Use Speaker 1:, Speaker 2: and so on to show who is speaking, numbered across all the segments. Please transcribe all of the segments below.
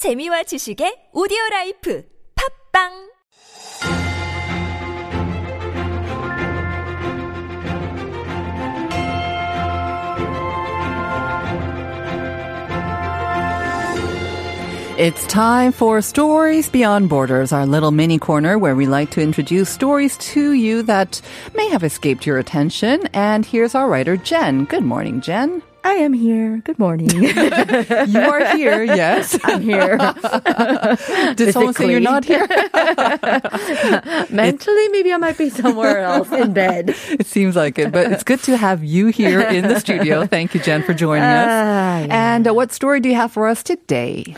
Speaker 1: 재미와 지식의 오디오 라이프 팝빵
Speaker 2: It's time for Stories Beyond Borders, our little mini corner where we like to introduce stories to you that may have escaped your attention. And here's our writer, Jen. Good morning, Jen.
Speaker 3: I am here. Good morning.
Speaker 2: You are here, yes.
Speaker 3: I'm here.
Speaker 2: Did someone say you're not here?
Speaker 3: Mentally, maybe I might be somewhere else in bed.
Speaker 2: It seems like it, but it's good to have you here in the studio. Thank you, Jen, for joining us.
Speaker 3: Ah, yeah.
Speaker 2: And uh, what story do you have for us today?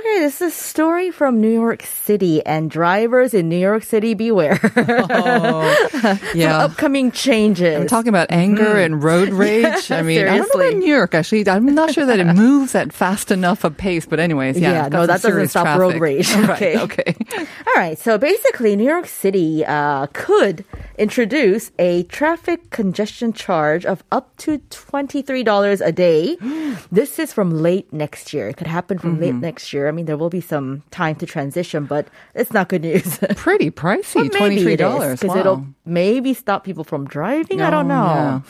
Speaker 3: Okay, this is a story from New York City and drivers in New York City beware.
Speaker 2: Oh, yeah.
Speaker 3: Upcoming changes.
Speaker 2: We're talking about anger and road rage. I mean, I don't know
Speaker 3: Seriously.
Speaker 2: about New York. Actually, I'm not sure that it moves at fast enough a pace. But anyways, yeah,
Speaker 3: Yeah, no, that doesn't stop road
Speaker 2: traffic.
Speaker 3: rage.
Speaker 2: Right,
Speaker 3: Okay.
Speaker 2: okay.
Speaker 3: All right, so basically, New York City uh, could introduce a traffic congestion charge of up to $23 a day. this is from late next year. It could happen from late
Speaker 2: Mm-hmm.
Speaker 3: next year. I mean, there will be some time to transition, but it's not good news.
Speaker 2: Pretty pricey, twenty three dollars.
Speaker 3: because it'll maybe stop people from driving. I don't know.
Speaker 2: yeah.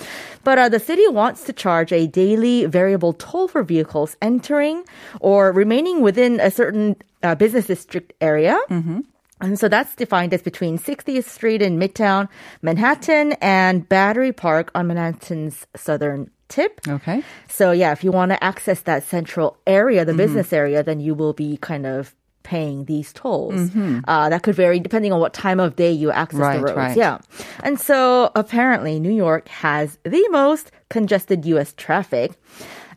Speaker 3: But uh, the city wants to charge a daily variable toll for vehicles entering or remaining within a certain uh, business district area.
Speaker 2: Mm-hmm.
Speaker 3: And so that's defined as between 60th Street in Midtown Manhattan and Battery Park on Manhattan's southern tip.
Speaker 2: Okay.
Speaker 3: So yeah, if you want to access that central area,
Speaker 2: Mm-hmm.
Speaker 3: the business area, then you will be kind of paying these tolls.
Speaker 2: Mm-hmm.
Speaker 3: Uh, that could vary depending on what time of day you access
Speaker 2: Right,
Speaker 3: the roads.
Speaker 2: right.
Speaker 3: Yeah. And so apparently New York has the most congested U.S. traffic.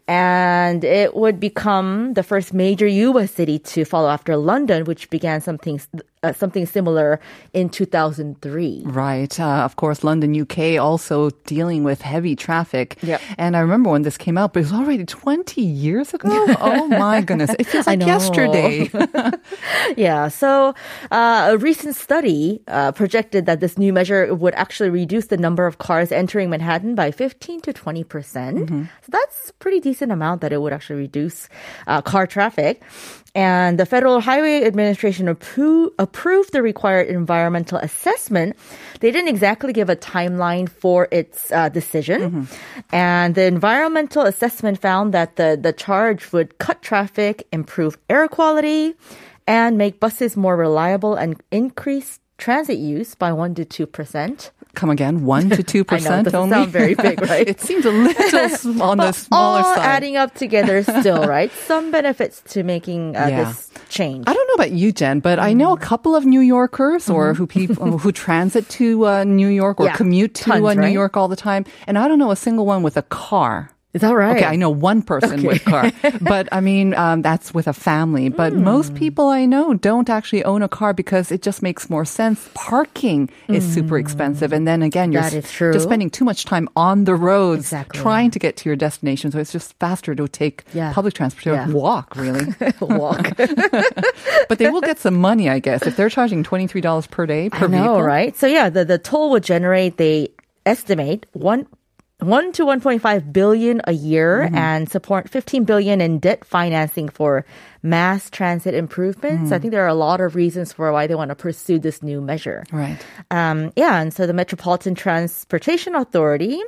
Speaker 3: And it would become the first major U.S. city to follow after London, which began something uh, something similar in 2003.
Speaker 2: Right. Uh, of course, London, UK, also dealing with heavy traffic.
Speaker 3: Yep.
Speaker 2: And I remember when this came out, but it was already 20 years ago. oh my goodness. It feels like yesterday.
Speaker 3: Yeah. So uh, a recent study uh, projected that this new measure would actually reduce the number of cars entering Manhattan by 15 to 20 percent. So that's a pretty decent amount that it would actually reduce uh, car traffic. And the Federal Highway Administration appro- approved the required environmental assessment. They didn't exactly give a timeline for its uh, decision. And the environmental assessment found that the, the charge would cut traffic, improve air quality, and make buses more reliable and increase transit use by 1 to 2%.
Speaker 2: Come again, 1 to 2%
Speaker 3: I know, doesn't
Speaker 2: only.
Speaker 3: sound very big, right?
Speaker 2: it seems a little sm- on the smaller
Speaker 3: All
Speaker 2: side.
Speaker 3: adding up together still, right? Some benefits to making uh,
Speaker 2: Yeah.
Speaker 3: this change.
Speaker 2: I don't know about you, Jen, but I know a
Speaker 3: Mm-hmm.
Speaker 2: couple of New Yorkers or who people who transit to uh, New York or
Speaker 3: Yeah,
Speaker 2: commute to
Speaker 3: tons,
Speaker 2: uh, New
Speaker 3: right?
Speaker 2: York all the time, and I don't know a single one with a car.
Speaker 3: Is that right?
Speaker 2: Okay, I know one person with car, but I mean um, that's with a family. But
Speaker 3: Hmm.
Speaker 2: most people I know don't actually own a car because it just makes more sense. Parking is super expensive, and then again, you're
Speaker 3: Hmm. That
Speaker 2: s-
Speaker 3: is true.
Speaker 2: just spending too much time on the roads
Speaker 3: Exactly.
Speaker 2: trying to get to your destination. So it's just faster to take
Speaker 3: Yeah.
Speaker 2: public transport,
Speaker 3: Yeah.
Speaker 2: walk really.
Speaker 3: Walk.
Speaker 2: but they will get some money, I guess, if they're charging twenty three dollars per day per
Speaker 3: I know,
Speaker 2: vehicle.
Speaker 3: right? So yeah, the, the toll would generate, they estimate, one one to 1.5 billion a year
Speaker 2: Mm-hmm.
Speaker 3: and support 15 billion in debt financing for mass transit improvements.
Speaker 2: Mm.
Speaker 3: I think there are a lot of reasons for why they want to pursue this new measure.
Speaker 2: Right.
Speaker 3: Um, yeah, and so the Metropolitan Transportation Authority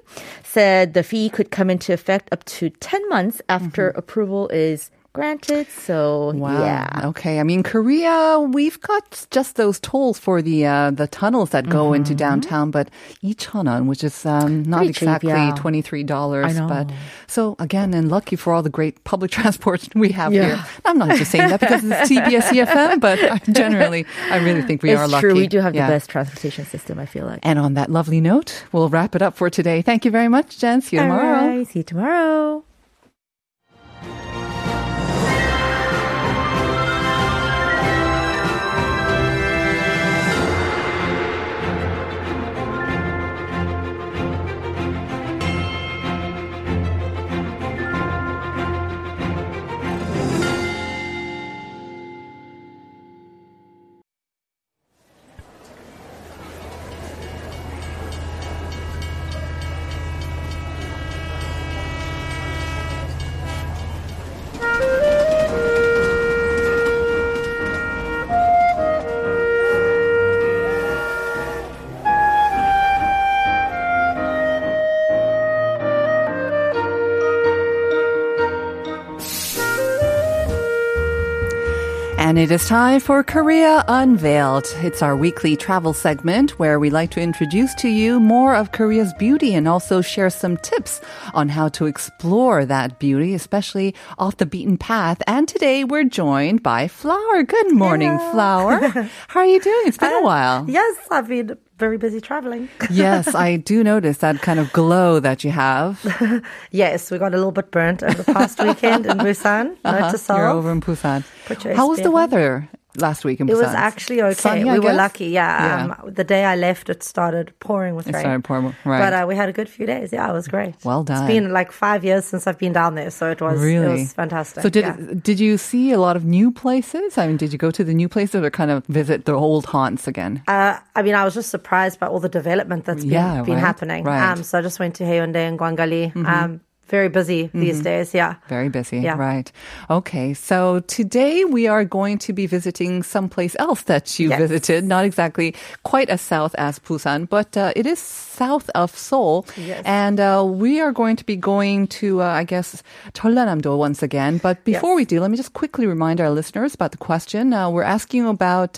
Speaker 3: said the fee could come into effect up to 10 months after approval is granted. So,
Speaker 2: Mm-hmm. Wow.
Speaker 3: yeah.
Speaker 2: Okay. I mean, Korea, we've got just those tolls for the uh, the tunnels that go into downtown, but Icheonan, which is um, not
Speaker 3: Mm-hmm. Pretty cheap,
Speaker 2: exactly
Speaker 3: yeah.
Speaker 2: twenty three dollars. But so again, and lucky for all the great public transport we have
Speaker 3: Yeah.
Speaker 2: here. I'm not just saying that because it's TBS EFM, but generally, I really think we
Speaker 3: it's
Speaker 2: are lucky.
Speaker 3: true. We do have
Speaker 2: Yeah.
Speaker 3: the best transportation system, I feel like.
Speaker 2: And on that lovely note, we'll wrap it up for today. Thank you very much, Jen. See you tomorrow.
Speaker 3: Right, see you tomorrow.
Speaker 2: And it is time for Korea Unveiled. It's our weekly travel segment where we like to introduce to you more of Korea's beauty and also share some tips on how to explore that beauty, especially off the beaten path. And today we're joined by Flower. Good morning, Flower. How are you doing? It's been a uh, while.
Speaker 4: Yes, I've been very busy traveling.
Speaker 2: yes, I do notice that kind of glow that you have.
Speaker 4: yes, we got a little bit burnt over the past weekend in Busan.
Speaker 2: Uh-huh.
Speaker 4: To self.
Speaker 2: You're over in Busan. How was the weather last week in Busan?
Speaker 4: It was actually okay.
Speaker 2: Sunny,
Speaker 4: we were lucky, yeah.
Speaker 2: Yeah.
Speaker 4: Um, the day I left, it started pouring with
Speaker 2: It
Speaker 4: rain.
Speaker 2: started pouring, right.
Speaker 4: But uh, we had a good few days. Yeah, it was great.
Speaker 2: Well done.
Speaker 4: It's been like five years since I've been down there, so it was
Speaker 2: Really?
Speaker 4: it was fantastic.
Speaker 2: So did
Speaker 4: yeah.
Speaker 2: did you see a lot of new places? I mean, did you go to the new places or kind of visit the old haunts again?
Speaker 4: Uh, I mean, I was just surprised by all the development that's been,
Speaker 2: Yeah,
Speaker 4: been
Speaker 2: right,
Speaker 4: happening.
Speaker 2: right. Mm-hmm.
Speaker 4: Um, so I just went to Haeundae and Gwangalli. Um, very busy these days. Yeah.
Speaker 2: Very busy,
Speaker 4: Yeah.
Speaker 2: right? Okay, so today we are going to be visiting someplace else that you
Speaker 4: Yes.
Speaker 2: visited. Not exactly quite as south as Busan, but uh, it is south of Seoul.
Speaker 4: Yes.
Speaker 2: And uh, we are going to be going to, uh, I guess, Jeollanam-do once again. But before
Speaker 4: Yes.
Speaker 2: we do, let me just quickly remind our listeners about the question. Uh, we're asking about,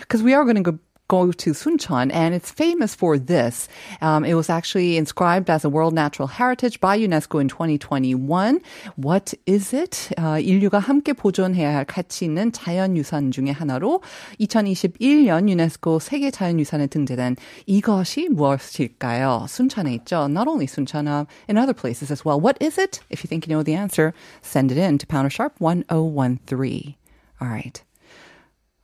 Speaker 2: because we are going to go go to Suncheon, and it's famous for this. Um, it was actually inscribed as a World Natural Heritage by UNESCO in 2021. What is it? 어, 인류가 함께 보존해야 할 가치 있는 자연유산 중에 하나로 2021년 유네스코 세계 자연유산에 등재된 이것이 무엇일까요? 순천에 있죠. Not only Suncheon, uh, in other places as well. What is it? If you think you know the answer, send it in to Pounder Sharp 1013. All right.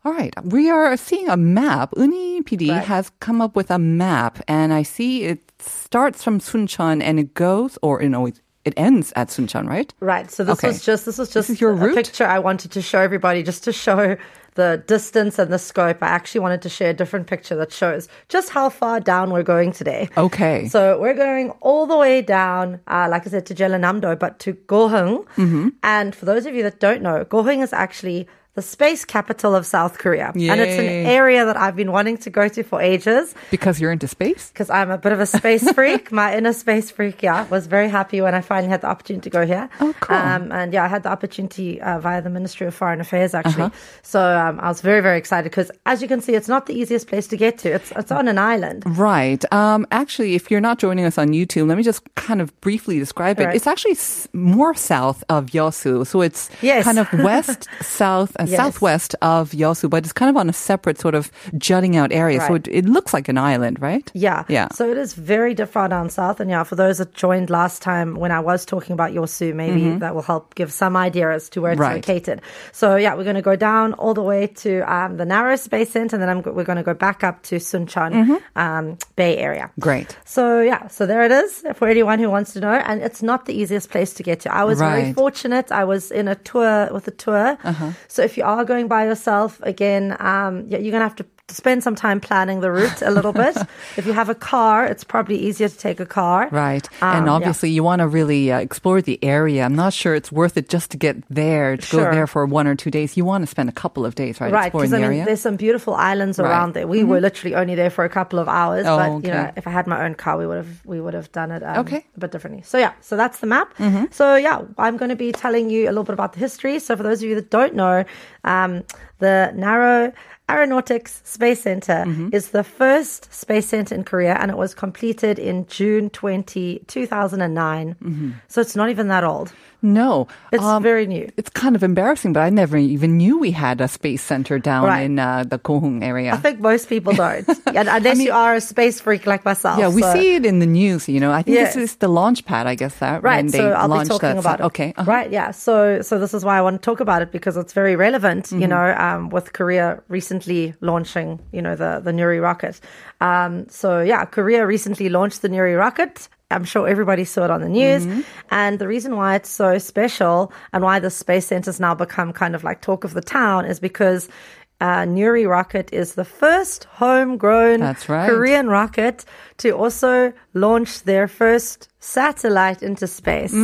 Speaker 2: All right. We are seeing a map. Uni PD
Speaker 4: Right.
Speaker 2: has come up with a map, and I see it starts from Suncheon and it goes, or you know, it, it ends at Suncheon, right?
Speaker 4: Right. So this
Speaker 2: Okay.
Speaker 4: was just this was just
Speaker 2: is your
Speaker 4: a
Speaker 2: route?
Speaker 4: picture I wanted to show everybody, just to show the distance and the scope. I actually wanted to share a different picture that shows just how far down we're going today.
Speaker 2: Okay.
Speaker 4: So we're going all the way down, uh, like I said, to Jeollanam-do, but to Goheung.
Speaker 2: Mm-hmm.
Speaker 4: And for those of you that don't know, Goheung is actually the space capital of South Korea, and it's an area that I've been wanting to go to for ages
Speaker 2: because you're into space.
Speaker 4: because I'm a bit of a space freak. My inner space freak, yeah, was very happy when I finally had the opportunity to go here.
Speaker 2: Oh, cool.
Speaker 4: Um, and yeah, I had the opportunity uh, via the Ministry of Foreign Affairs actually.
Speaker 2: Uh-huh.
Speaker 4: So um, I was very, very excited because, as you can see, it's not the easiest place to get to. It's it's on an island.
Speaker 2: Right. Um, actually, if you're not joining us on YouTube, let me just kind of briefly describe it.
Speaker 4: Right.
Speaker 2: It's actually s- more south of Yeosu. So it's
Speaker 4: Yes.
Speaker 2: kind of west, south, and
Speaker 4: Yes.
Speaker 2: southwest of Yeosu, but it's kind of on a separate sort of jutting out area. So it, it looks like an island, right?
Speaker 4: Yeah.
Speaker 2: Yeah.
Speaker 4: So it is very different down south. And yeah, for those that joined last time when I was talking about Yeosu, maybe that will help give some idea as to where it's
Speaker 2: Mm-hmm. Right.
Speaker 4: located. So yeah, we're going to go down all the way to um, the Naro Center, and then I'm, we're going to go back up to Suncheon
Speaker 2: Mm-hmm.
Speaker 4: um, Bay Area.
Speaker 2: Great.
Speaker 4: So yeah, so there it is for anyone who wants to know. And it's not the easiest place to get to. I was very fortunate. I was in a tour with a tour.
Speaker 2: Uh-huh.
Speaker 4: So if you are going by yourself, again, um, you're gonna have to spend some time planning the route a little bit. if you have a car, it's probably easier to take a car.
Speaker 2: Right.
Speaker 4: Um,
Speaker 2: and
Speaker 4: yeah.
Speaker 2: obviously, you want to really uh, explore the area. I'm not sure it's worth it just to get there, to go there for one or two days. You want to spend a couple of days, right?
Speaker 4: Right,
Speaker 2: exploring
Speaker 4: because I mean,
Speaker 2: area.
Speaker 4: there's some beautiful islands
Speaker 2: Right. Mm-hmm.
Speaker 4: around there. We were literally only there for a couple of hours,
Speaker 2: Oh,
Speaker 4: but you know, if I had my own car, we would have we would have done it um,
Speaker 2: Okay. Mm-hmm.
Speaker 4: a bit differently. So yeah, so that's the map. So yeah, I'm going to be telling you a little bit about the history. So for those of you that don't know, um, the Naro Aeronautics Space Center
Speaker 2: Mm-hmm.
Speaker 4: is the first space center in Korea, and it was completed in June 20, 2009.
Speaker 2: Mm-hmm.
Speaker 4: So it's not even that old.
Speaker 2: No.
Speaker 4: It's
Speaker 2: Um,
Speaker 4: very new.
Speaker 2: It's kind of embarrassing, but I never even knew we had a space center down
Speaker 4: Right.
Speaker 2: in uh, the Goheung area.
Speaker 4: I think most people don't, unless you are a space freak like myself.
Speaker 2: yeah, we
Speaker 4: So-
Speaker 2: see it in the news. You know, I think
Speaker 4: Yes.
Speaker 2: this is the launch pad. I guess that
Speaker 4: Right,
Speaker 2: when they
Speaker 4: so I'll be talking about it.
Speaker 2: Okay, uh-huh.
Speaker 4: Right, yeah. So, so this is why I want to talk about it because it's very relevant. You
Speaker 2: Mm-hmm.
Speaker 4: know, um, with Korea recently launching, you know, the the Nuri rocket. Um, so yeah, Korea recently launched the Nuri rocket. I'm sure everybody saw it on the news.
Speaker 2: Mm-hmm.
Speaker 4: And the reason why it's so special and why the space center's now become kind of like talk of the town is because uh, Nuri rocket is the first homegrown
Speaker 2: right.
Speaker 4: Korean rocket to also launch their first satellite into space.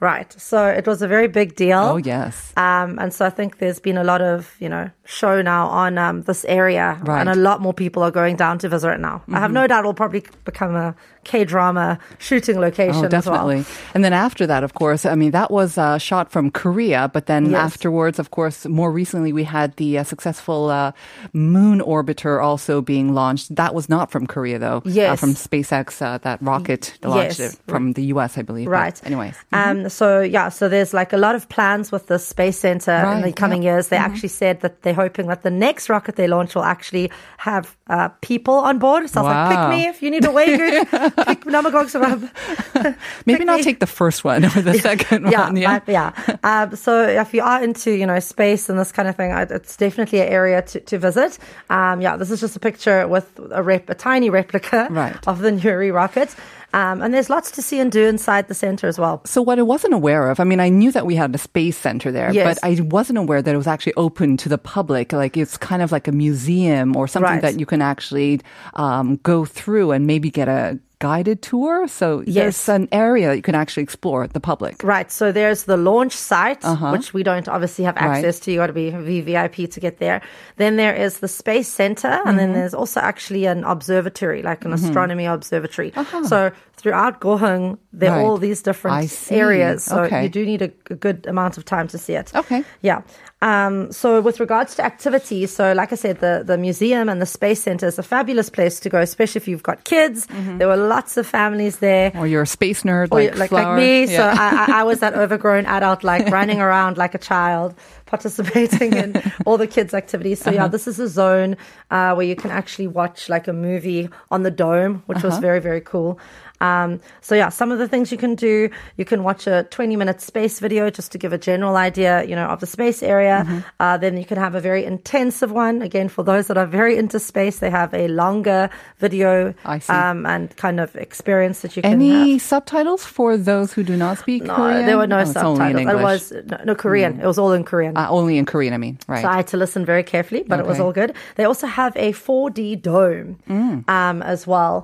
Speaker 4: Right. So it was a very big deal.
Speaker 2: Mm-hmm. Oh, yes.
Speaker 4: Um, and so I think there's been a lot of, you know, show now on um, this area.
Speaker 2: Right. Mm-hmm.
Speaker 4: And a lot more people are going down to visit it now. I have no doubt it'll probably become a K drama shooting location
Speaker 2: Oh, definitely.
Speaker 4: well.
Speaker 2: And then after that, of course, I mean, that was uh, shot from Korea, but then
Speaker 4: Yes.
Speaker 2: afterwards, of course, more recently, we had the uh, successful uh, moon orbiter also being launched. That was not from Korea, though. Uh,
Speaker 4: Yes.
Speaker 2: from SpaceX, uh, that rocket launched
Speaker 4: Yes.
Speaker 2: from the US, I believe. But
Speaker 4: Right.
Speaker 2: anyways.
Speaker 4: Um, so yeah, so there's like a lot of plans with the space center in the coming
Speaker 2: yeah.
Speaker 4: years. They actually said that they're hoping that the next rocket they launch will actually have uh, people on board. So I was like, pick me if you need a wager. pick Namagog.
Speaker 2: Maybe not
Speaker 4: me.
Speaker 2: take the first one or the second
Speaker 4: yeah,
Speaker 2: one. Yeah.
Speaker 4: but yeah. Um, so if you are into you know space and this kind of thing, it's definitely an area to, to visit. Um, yeah, this is just a picture with a rep, a tiny replica
Speaker 2: Right.
Speaker 4: Of the Nuri rocket. Um, and there's lots to see and do inside the center as well.
Speaker 2: So what I wasn't aware of, I mean, I knew that we had a space center there,
Speaker 4: Yes.
Speaker 2: but I wasn't aware that it was actually open to the public. Like it's kind of like a museum or something
Speaker 4: Right.
Speaker 2: that you can actually um, go through and maybe get a guided tour. So
Speaker 4: Yes.
Speaker 2: there's an area you can actually explore the public.
Speaker 4: Right. So there's the launch site, which we don't obviously have
Speaker 2: Uh-huh. Right.
Speaker 4: access to. You got to be VVIP to get there. Then there is the space center, and
Speaker 2: Mm-hmm.
Speaker 4: then there's also actually an observatory, like an astronomy observatory. So throughout Goheung, there are
Speaker 2: Uh-huh.
Speaker 4: All these different areas. So
Speaker 2: Okay.
Speaker 4: you do need a, a good amount of time to see it.
Speaker 2: Okay.
Speaker 4: Yeah. Um, so with regards to activities, so like I said, the, the museum and the space center is a fabulous place to go, especially if you've got kids.
Speaker 2: Mm-hmm.
Speaker 4: There were lots of families there.
Speaker 2: Or you're a space nerd
Speaker 4: Or
Speaker 2: like,
Speaker 4: like, like me. So
Speaker 2: Yeah.
Speaker 4: I, I, I was that overgrown adult, like running around like a child, participating in all the kids' activities. So yeah,
Speaker 2: Uh-huh.
Speaker 4: this is a zone uh, where you can actually watch like a movie on the dome, which
Speaker 2: Uh-huh.
Speaker 4: was very very cool. Um, so yeah, some of the things you can do, you can watch a 20 minute space video just to give a general idea, you know, of the space area.
Speaker 2: Mm-hmm.
Speaker 4: Uh, then you can have a very intensive one. Again, for those that are very into space, they have a longer video
Speaker 2: I see.
Speaker 4: Um, and kind of experience that you can have.
Speaker 2: Any subtitles for those who do not speak
Speaker 4: No,
Speaker 2: Korean?
Speaker 4: there were no
Speaker 2: Oh, it's only in
Speaker 4: subtitles. It was no, no Korean. It was all in Korean.
Speaker 2: Uh, only in Korean, I mean. Right.
Speaker 4: So I had to listen very carefully, but it was all good. They also have a 4D dome
Speaker 2: Mm.
Speaker 4: um, as well.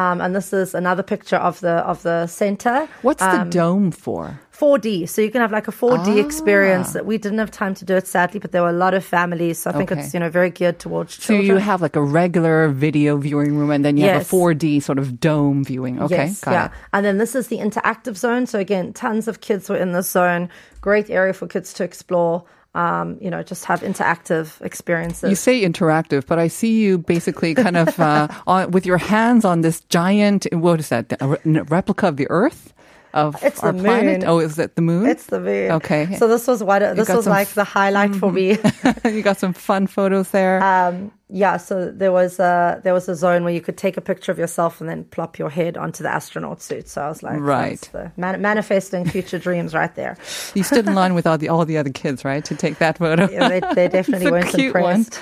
Speaker 4: Um, and this is another picture of the of the center.
Speaker 2: What's the
Speaker 4: Um,
Speaker 2: dome for?
Speaker 4: 4D? So you can have like a 4D
Speaker 2: Ah.
Speaker 4: experience. That we didn't have time to do it sadly, but there were a lot of families. So I think
Speaker 2: Okay.
Speaker 4: it's you know very geared towards children.
Speaker 2: So you have like a regular video viewing room and then you have a 4D sort of dome viewing. Okay,
Speaker 4: Yes, yeah.
Speaker 2: it.
Speaker 4: And then this is the interactive zone. So again, tons of kids were in this zone. Great area for kids to explore. Um, you know, just have interactive experiences.
Speaker 2: You say interactive, but I see you basically kind of uh, on, with your hands on this giant, what is that, a re- replica of the Earth? Of
Speaker 4: It's
Speaker 2: our
Speaker 4: the
Speaker 2: planet? Oh, is it the moon?
Speaker 4: It's the moon.
Speaker 2: Okay.
Speaker 4: So this was what this was like the highlight for me.
Speaker 2: you got some fun photos there.
Speaker 4: um, yeah. So there was a there was a zone where you could take a picture of yourself and then plop your head onto the astronaut suit. So I was like,
Speaker 2: Right.
Speaker 4: man- manifesting future dreams right there.
Speaker 2: you stood in line with all the all the other kids, right, to take that photo.
Speaker 4: Yeah, they, they definitely weren't impressed.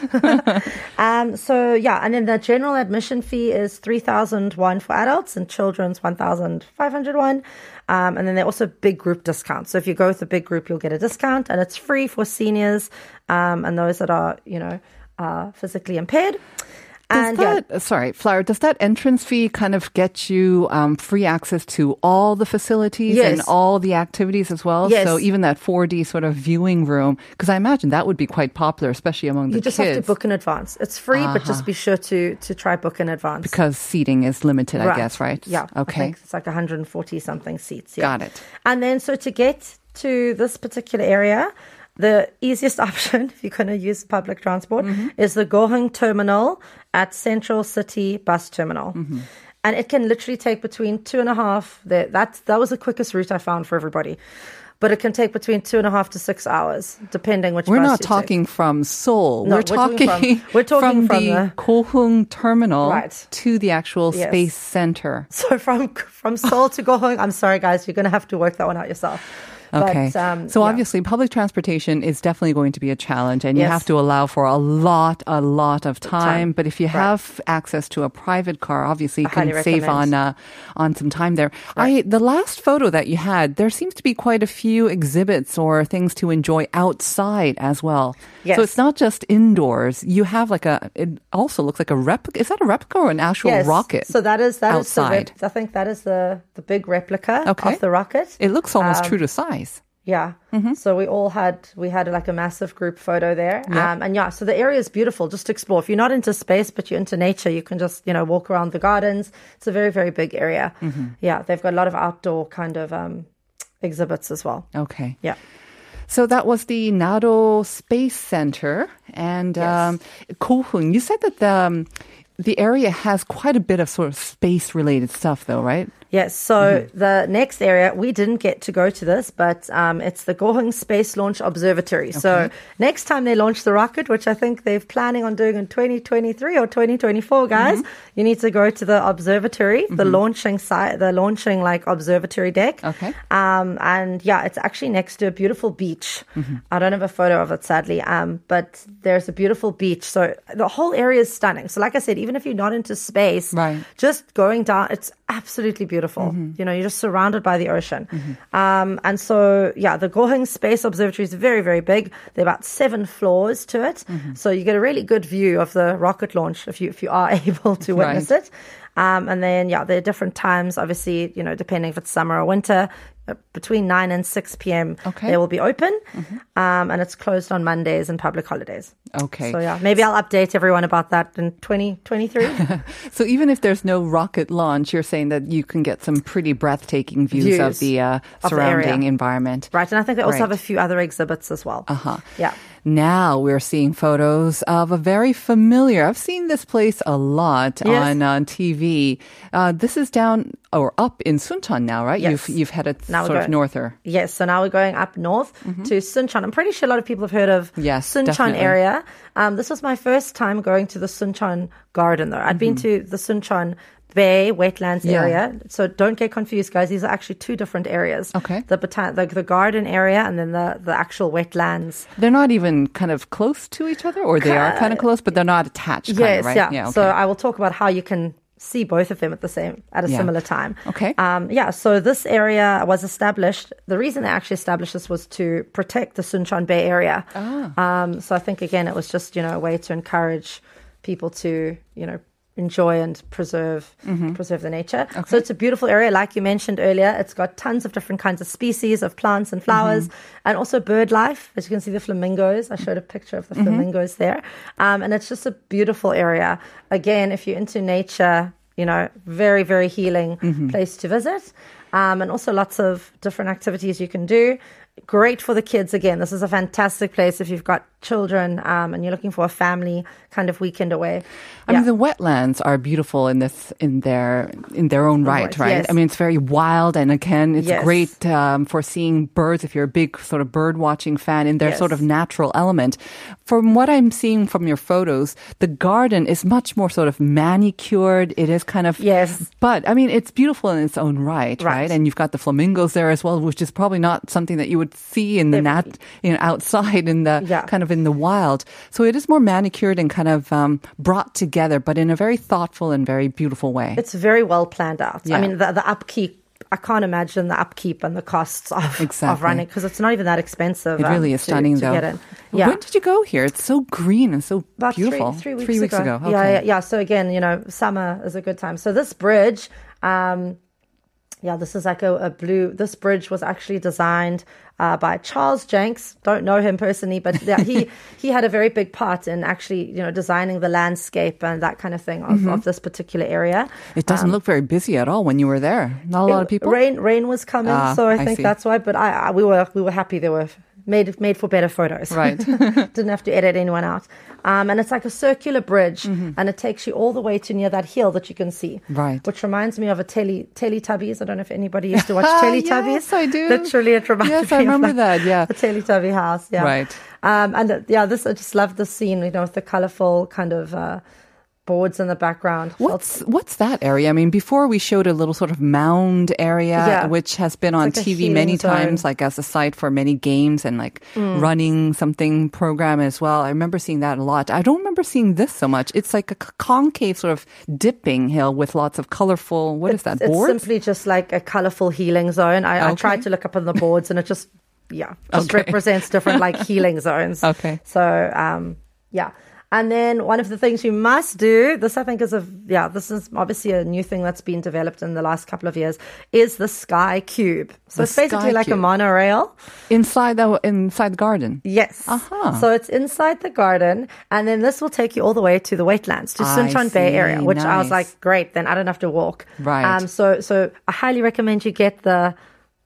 Speaker 4: um, so yeah, and then the general admission fee is three thousand one for adults and children's one thousand five hundred one. Um, and then there are also big group discounts. So if you go with a big group, you'll get a discount, and it's free for seniors um, and those that are you know uh, physically impaired.
Speaker 2: Does
Speaker 4: And yeah,
Speaker 2: sorry, Flower, does that entrance fee kind of get you um, free access to all the facilities and all the activities as well?
Speaker 4: Yes.
Speaker 2: So even that 4D sort of viewing room, because I imagine that would be quite popular, especially among the
Speaker 4: you just
Speaker 2: kids.
Speaker 4: have to book in advance. It's free, but just be sure to to try book in advance.
Speaker 2: Because seating is limited, I guess, right?
Speaker 4: Yeah. I
Speaker 2: Okay.
Speaker 4: think it's like 140 something seats. Yeah.
Speaker 2: Got it.
Speaker 4: And then, so to get to this particular area, the easiest option, if you're going to use public transport,
Speaker 2: Mm-hmm.
Speaker 4: is the Goheung Terminal at Central City Bus Terminal.
Speaker 2: Mm-hmm.
Speaker 4: And it can literally take between two and a half. The, that's, that was the quickest route I found for everybody. But it can take between two and a half to six hours, depending which
Speaker 2: We're not
Speaker 4: you take.
Speaker 2: talking from Seoul.
Speaker 4: No,
Speaker 2: we're
Speaker 4: we're talking
Speaker 2: talking,
Speaker 4: from- we're talking from
Speaker 2: the,
Speaker 4: the-
Speaker 2: Goheung terminal
Speaker 4: Right.
Speaker 2: to the actual
Speaker 4: Yes.
Speaker 2: space center.
Speaker 4: So from from Seoul to Goheung, I'm sorry guys, you're gonna have to work that one out yourself.
Speaker 2: Okay.
Speaker 4: But, um,
Speaker 2: so
Speaker 4: yeah.
Speaker 2: obviously, public transportation is definitely going to be a challenge, and you have to allow for a lot, a lot of time.
Speaker 4: Time.
Speaker 2: But if you
Speaker 4: Right.
Speaker 2: have access to a private car, obviously you
Speaker 4: I
Speaker 2: can save on uh, on some time there. I the last photo that you had, there seems to be quite a few exhibits or things to enjoy outside as well.
Speaker 4: Yes.
Speaker 2: So it's not just indoors. You have like a. It also looks like a replica. Is that a replica or an actual
Speaker 4: Yes.
Speaker 2: rocket?
Speaker 4: So that is that is the
Speaker 2: outside?
Speaker 4: I think that is the the big replica
Speaker 2: Okay.
Speaker 4: of the rocket.
Speaker 2: it looks almost
Speaker 4: Um,
Speaker 2: true to size.
Speaker 4: Yeah. So we all had we had like a massive group photo there.
Speaker 2: Yeah.
Speaker 4: Um, and yeah, so the area is beautiful. Just to explore. If you're not into space but you're into nature, you can just you know walk around the gardens. It's a very very big area. Yeah, they've got a lot of outdoor kind of um, exhibits as well.
Speaker 2: Okay.
Speaker 4: Yeah.
Speaker 2: So that was the Naro Space Center and
Speaker 4: Yes.
Speaker 2: um, Goheung. You said that the um, the area has quite a bit of sort of space related stuff, though, right?
Speaker 4: Yes. So the next area, we didn't get to go to this, but um, it's the Goheung Space Launch Observatory. So next time they launch the rocket, which I think they're planning on doing in 2023 or 2024, guys, you need to go to the observatory, the launching site, the launching like observatory deck.
Speaker 2: Okay.
Speaker 4: Um, and yeah, it's actually next to a beautiful beach. I don't have a photo of it, sadly. Um, but there's a beautiful beach. So the whole area is stunning. So like I said, even if you're not into space,
Speaker 2: Right.
Speaker 4: just going down, it's absolutely beautiful. Mm-hmm. You know, you're just surrounded by the ocean. Mm-hmm. Um, and so, yeah, the Goheung Space Observatory is very, very big. There are about seven floors to it. Mm-hmm. So you get a really good view of the rocket launch if you, if you are able to witness
Speaker 2: Right.
Speaker 4: it. Um, and then, yeah, there are different times, obviously, you know, depending if it's summer or winter. uh, Between 9 and 6 p.m.,
Speaker 2: Okay.
Speaker 4: they will be open. Um, and it's closed on Mondays and public holidays.
Speaker 2: Okay.
Speaker 4: So, yeah, maybe I'll update everyone about that in 2023.
Speaker 2: So even if there's no rocket launch, you're saying that you can get some pretty breathtaking views, of the uh,
Speaker 4: of the
Speaker 2: surrounding environment.
Speaker 4: right. And I think they also
Speaker 2: Right.
Speaker 4: have a few other exhibits as well.
Speaker 2: Uh-huh.
Speaker 4: Yeah.
Speaker 2: Now we're seeing photos of a very familiar. I've seen this place a lot
Speaker 4: Yes.
Speaker 2: on on TV. Uh, this is down or up in Suncheon now, right?
Speaker 4: Yes.
Speaker 2: You've you've headed
Speaker 4: Now
Speaker 2: sort of
Speaker 4: going-
Speaker 2: norther.
Speaker 4: Yes, so now we're going up north to Suncheon. I'm pretty sure a lot of people have heard of
Speaker 2: Mm-hmm. Yes,
Speaker 4: Suncheon
Speaker 2: definitely.
Speaker 4: area. Um, this was my first time going to the Suncheon Garden, though. I'd been to the Suncheon Bay wetlands.
Speaker 2: Yeah.
Speaker 4: area. So don't get confused, guys. These are actually two different areas.
Speaker 2: Okay.
Speaker 4: The botan- the, the garden area and then the, the actual wetlands.
Speaker 2: They're not even kind of close to each other, or they are kind of close, but they're not attached. Kind
Speaker 4: yes,
Speaker 2: of, right?
Speaker 4: yeah.
Speaker 2: okay.
Speaker 4: So I will talk about how you can see both of them at the same at a
Speaker 2: Yeah.
Speaker 4: similar time.
Speaker 2: Okay.
Speaker 4: Um, yeah. So this area was established. The reason they actually established this was to protect the Suncheon Bay area.
Speaker 2: Ah.
Speaker 4: Um, so I think again it was just you know a way to encourage people to you know enjoy and preserve
Speaker 2: Mm-hmm.
Speaker 4: preserve the nature. So it's a beautiful area, like you mentioned earlier. It's got tons of different kinds of species of plants and flowers,
Speaker 2: Mm-hmm.
Speaker 4: and also bird life. As you can see, the flamingos. I showed a picture of the
Speaker 2: Mm-hmm.
Speaker 4: flamingos there, um, and it's just a beautiful area. Again, if you're into nature, you know, very very healing
Speaker 2: Mm-hmm.
Speaker 4: place to visit, um, and also lots of different activities you can do. Great for the kids. Again, this is a fantastic place if you've got children um, and you're looking for a family kind of weekend away.
Speaker 2: I mean, the wetlands are beautiful in this in their in their own right,
Speaker 4: right, yes.
Speaker 2: I mean, it's very wild, and again, it's
Speaker 4: Yes.
Speaker 2: great um, for seeing birds. If you're a big sort of bird watching fan, in their sort of natural element. From what I'm seeing from your photos, the garden is much more sort of manicured. It is kind of
Speaker 4: Yes.
Speaker 2: but I mean, it's beautiful in its own right, right?
Speaker 4: Right.
Speaker 2: And you've got the flamingos there as well, which is probably not something that you would see in the nat, you know, outside in the
Speaker 4: Yeah.
Speaker 2: kind of in the wild. So it is more manicured and kind of um, brought together, but in a very thoughtful and very beautiful way.
Speaker 4: It's very well planned out.
Speaker 2: Yeah.
Speaker 4: I mean, the, the upkeep. I can't imagine the upkeep and the costs of, of running because it's not even that expensive.
Speaker 2: It
Speaker 4: um,
Speaker 2: really is
Speaker 4: to-
Speaker 2: stunning,
Speaker 4: to
Speaker 2: though.
Speaker 4: Get in. Yeah.
Speaker 2: When did you go here? It's so green and so
Speaker 4: About
Speaker 2: beautiful.
Speaker 4: Three, three weeks
Speaker 2: ago. Okay.
Speaker 4: Yeah, yeah, yeah. So again, you know, summer is a good time. So this bridge, um, yeah, this is like a, a blue. This bridge was actually designed uh, by Charles Jencks. Don't know him personally, but yeah, he he had a very big part in actually, you know, designing the landscape and that kind of thing of,
Speaker 2: Mm-hmm.
Speaker 4: of this particular area.
Speaker 2: It doesn't look very busy at all when you were there. Not a lot of people.
Speaker 4: Rain, rain was coming,
Speaker 2: Ah,
Speaker 4: so I
Speaker 2: I
Speaker 4: think
Speaker 2: see.
Speaker 4: that's why. But I, I, we were we were happy there were made made for better photos.
Speaker 2: Right.
Speaker 4: Didn't have to edit anyone out. Um, and it's like a circular bridge,
Speaker 2: Mm-hmm.
Speaker 4: and it takes you all the way to near that hill that you can see.
Speaker 2: Right.
Speaker 4: Which reminds me of a telly Teletubbies. I don't know if anybody used to watch Teletubbies.
Speaker 2: yes, I do.
Speaker 4: Literally, it reminds
Speaker 2: Yes,
Speaker 4: me.
Speaker 2: I
Speaker 4: of
Speaker 2: remember that, yeah.
Speaker 4: the Teletubby house. Yeah.
Speaker 2: Right.
Speaker 4: Um, and uh, yeah, this I just love the scene. You know, with the colorful kind of. Uh, boards in the background.
Speaker 2: What's what's that area? I mean, before we showed a little sort of mound area,
Speaker 4: Yeah.
Speaker 2: which has been on
Speaker 4: like
Speaker 2: TV many
Speaker 4: zone. Mm.
Speaker 2: times, like as a site for many games and like running something program as well. I remember seeing that a lot. I don't remember seeing this so much. It's like a concave sort of dipping hill with lots of colorful. What is that?
Speaker 4: It's
Speaker 2: Boards?
Speaker 4: simply just like a colorful healing zone. I, I tried to look up on the boards and it just, yeah, just
Speaker 2: Okay.
Speaker 4: represents different like healing zones.
Speaker 2: Okay.
Speaker 4: So, um, yeah. And then one of the things you must do, this I think is a, yeah, this is obviously a new thing that's been developed in the last couple of years, is the Sky Cube. So
Speaker 2: The
Speaker 4: it's basically like a monorail.
Speaker 2: inside the inside the garden.
Speaker 4: Yes.
Speaker 2: Uh-huh.
Speaker 4: So it's inside the garden, and then this will take you all the way to the wetlands, to Suncheon Bay area, which I was like, great, then I don't have to walk.
Speaker 2: Right.
Speaker 4: Um. So so I highly recommend you get the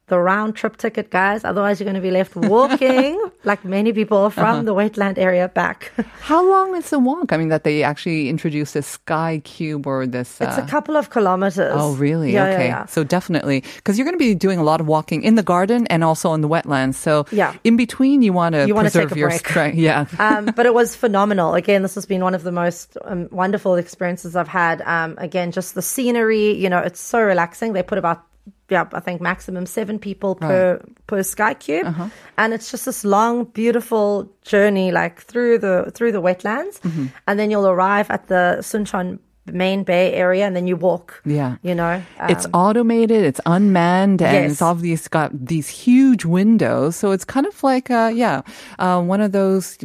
Speaker 4: the round trip ticket, guys. Otherwise, you're going to be left walking, like many people, from
Speaker 2: Uh-huh.
Speaker 4: the wetland area back.
Speaker 2: How long is the walk? I mean, that they actually introduced this sky cube or this.
Speaker 4: It's a
Speaker 2: uh,
Speaker 4: couple of kilometers.
Speaker 2: Oh, really?
Speaker 4: Yeah,
Speaker 2: okay.
Speaker 4: yeah, yeah.
Speaker 2: So definitely, because you're going to be doing a lot of walking in the garden and also in the wetlands. So
Speaker 4: Yeah.
Speaker 2: in between, you want to
Speaker 4: You
Speaker 2: preserve
Speaker 4: take
Speaker 2: your strength. Yeah.
Speaker 4: um, but it was phenomenal. Again, this has been one of the most um, wonderful experiences I've had. Um, again, just the scenery, you know, it's so relaxing. They put about, yeah, I think maximum seven people per per sky cube, and it's just this long, beautiful journey, like through the through the wetlands, and then you'll arrive at the Suncheon main bay area, and then you walk.
Speaker 2: Yeah.
Speaker 4: you know,
Speaker 2: it's
Speaker 4: um,
Speaker 2: automated, it's unmanned, and
Speaker 4: Yes.
Speaker 2: it's obviously got these huge windows. So it's kind of like, uh, yeah, uh, one of those.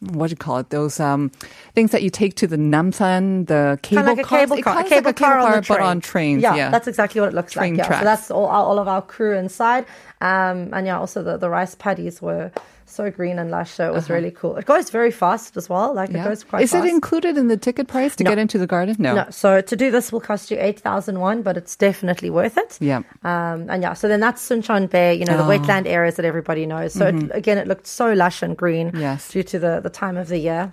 Speaker 2: What do you call it? Those um, things that you take to the Namsan, the cable
Speaker 4: kind of like a cable car, a
Speaker 2: of like
Speaker 4: cable car, on
Speaker 2: but on trains.
Speaker 4: Yeah,
Speaker 2: Yeah,
Speaker 4: that's exactly what it looks
Speaker 2: Train
Speaker 4: like. Yeah,
Speaker 2: tracks.
Speaker 4: so that's all, all of our crew inside, um, and yeah, also the, the rice paddies were so green and lush. So it was really cool. It goes very fast as well. Like it
Speaker 2: Uh-huh.
Speaker 4: Goes quite fast.
Speaker 2: Is
Speaker 4: fast.
Speaker 2: it included in the ticket price to
Speaker 4: No.
Speaker 2: get into the garden? No.
Speaker 4: no, so to do this will cost you eight thousand one, but it's definitely worth it.
Speaker 2: Yeah.
Speaker 4: Um, and yeah, so then that's Suncheon Bay, you know, the
Speaker 2: Oh.
Speaker 4: wetland areas that everybody knows. So it, again, it looked so lush and green
Speaker 2: Mm-hmm. Yes.
Speaker 4: due to the, the time of the year.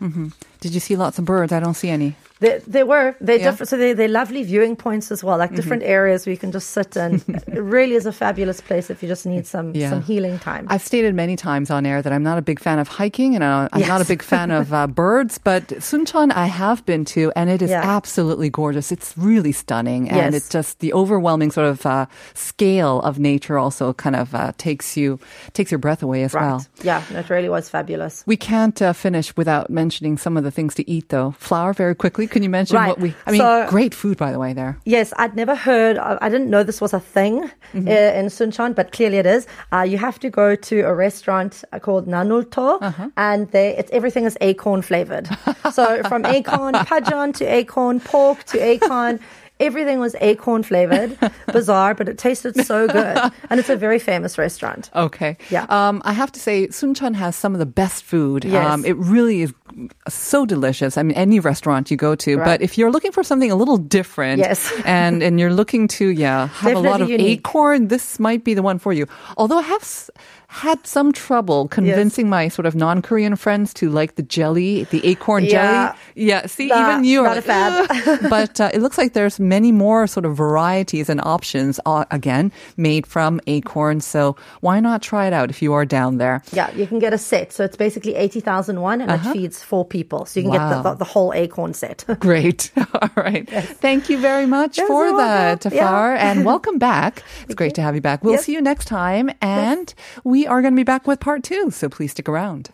Speaker 2: Did you see lots of birds? I don't see any.
Speaker 4: They, there were they're
Speaker 2: Yeah.
Speaker 4: different, so they're, they're lovely viewing points as well, like different areas where you can just sit and it really is a fabulous place if you just need some
Speaker 2: Yeah.
Speaker 4: some healing time.
Speaker 2: I've stated many times on air that I'm not a big fan of hiking and uh, I'm not a big fan of uh, birds, but Suncheon I have been to and it is
Speaker 4: Yeah.
Speaker 2: absolutely gorgeous. It's really stunning and
Speaker 4: Yes.
Speaker 2: it's just the overwhelming sort of uh, scale of nature also kind of uh, takes you takes your breath away as
Speaker 4: right?
Speaker 2: well.
Speaker 4: Yeah, it really was fabulous.
Speaker 2: We can't uh, finish without mentioning some of the things to eat though. Flower very quickly. Can you mention
Speaker 4: Right.
Speaker 2: what we I mean
Speaker 4: So-
Speaker 2: great food by the way there.
Speaker 4: Yes, I'd never heard. I didn't know this was a thing
Speaker 2: Mm-hmm.
Speaker 4: uh, in Suncheon, but clearly it is. Uh, you have to go to a restaurant uh, called Nanulto,
Speaker 2: Uh-huh.
Speaker 4: and they it's everything is acorn flavored. so from acorn pajeon to acorn pork to acorn. Everything was acorn flavored, bizarre, but it tasted so good, and it's a very famous restaurant.
Speaker 2: Okay.
Speaker 4: Yeah.
Speaker 2: Um, I have to say, Suncheon has some of the best food.
Speaker 4: Yes.
Speaker 2: Um, it really is so delicious. I mean, any restaurant you go to.
Speaker 4: Right.
Speaker 2: But if you're looking for something a little different,
Speaker 4: Yes.
Speaker 2: and and you're looking to yeah have a lot of
Speaker 4: unique.
Speaker 2: acorn, this might be the one for you. Although I have. s- Had some trouble convincing my sort of non-Korean friends to like the jelly, the acorn
Speaker 4: Yeah.
Speaker 2: jelly. Yeah, see,
Speaker 4: Nah,
Speaker 2: even you are
Speaker 4: not a
Speaker 2: like,
Speaker 4: fan.
Speaker 2: But uh, it looks like there's many more sort of varieties and options. Uh, again, made from acorn. So why not try it out if you are down there?
Speaker 4: Yeah, you can get a set, so it's basically eighty thousand one, and it feeds four people, so you can get
Speaker 2: Uh-huh.
Speaker 4: The, the, the whole acorn set.
Speaker 2: Great. All right. Thank you very much for that,
Speaker 4: welcome. Yeah.
Speaker 2: Tafar, and welcome back. It's great to have you back. We'll
Speaker 4: Yes.
Speaker 2: see you next time, and we are going to be back with part two, so please stick around.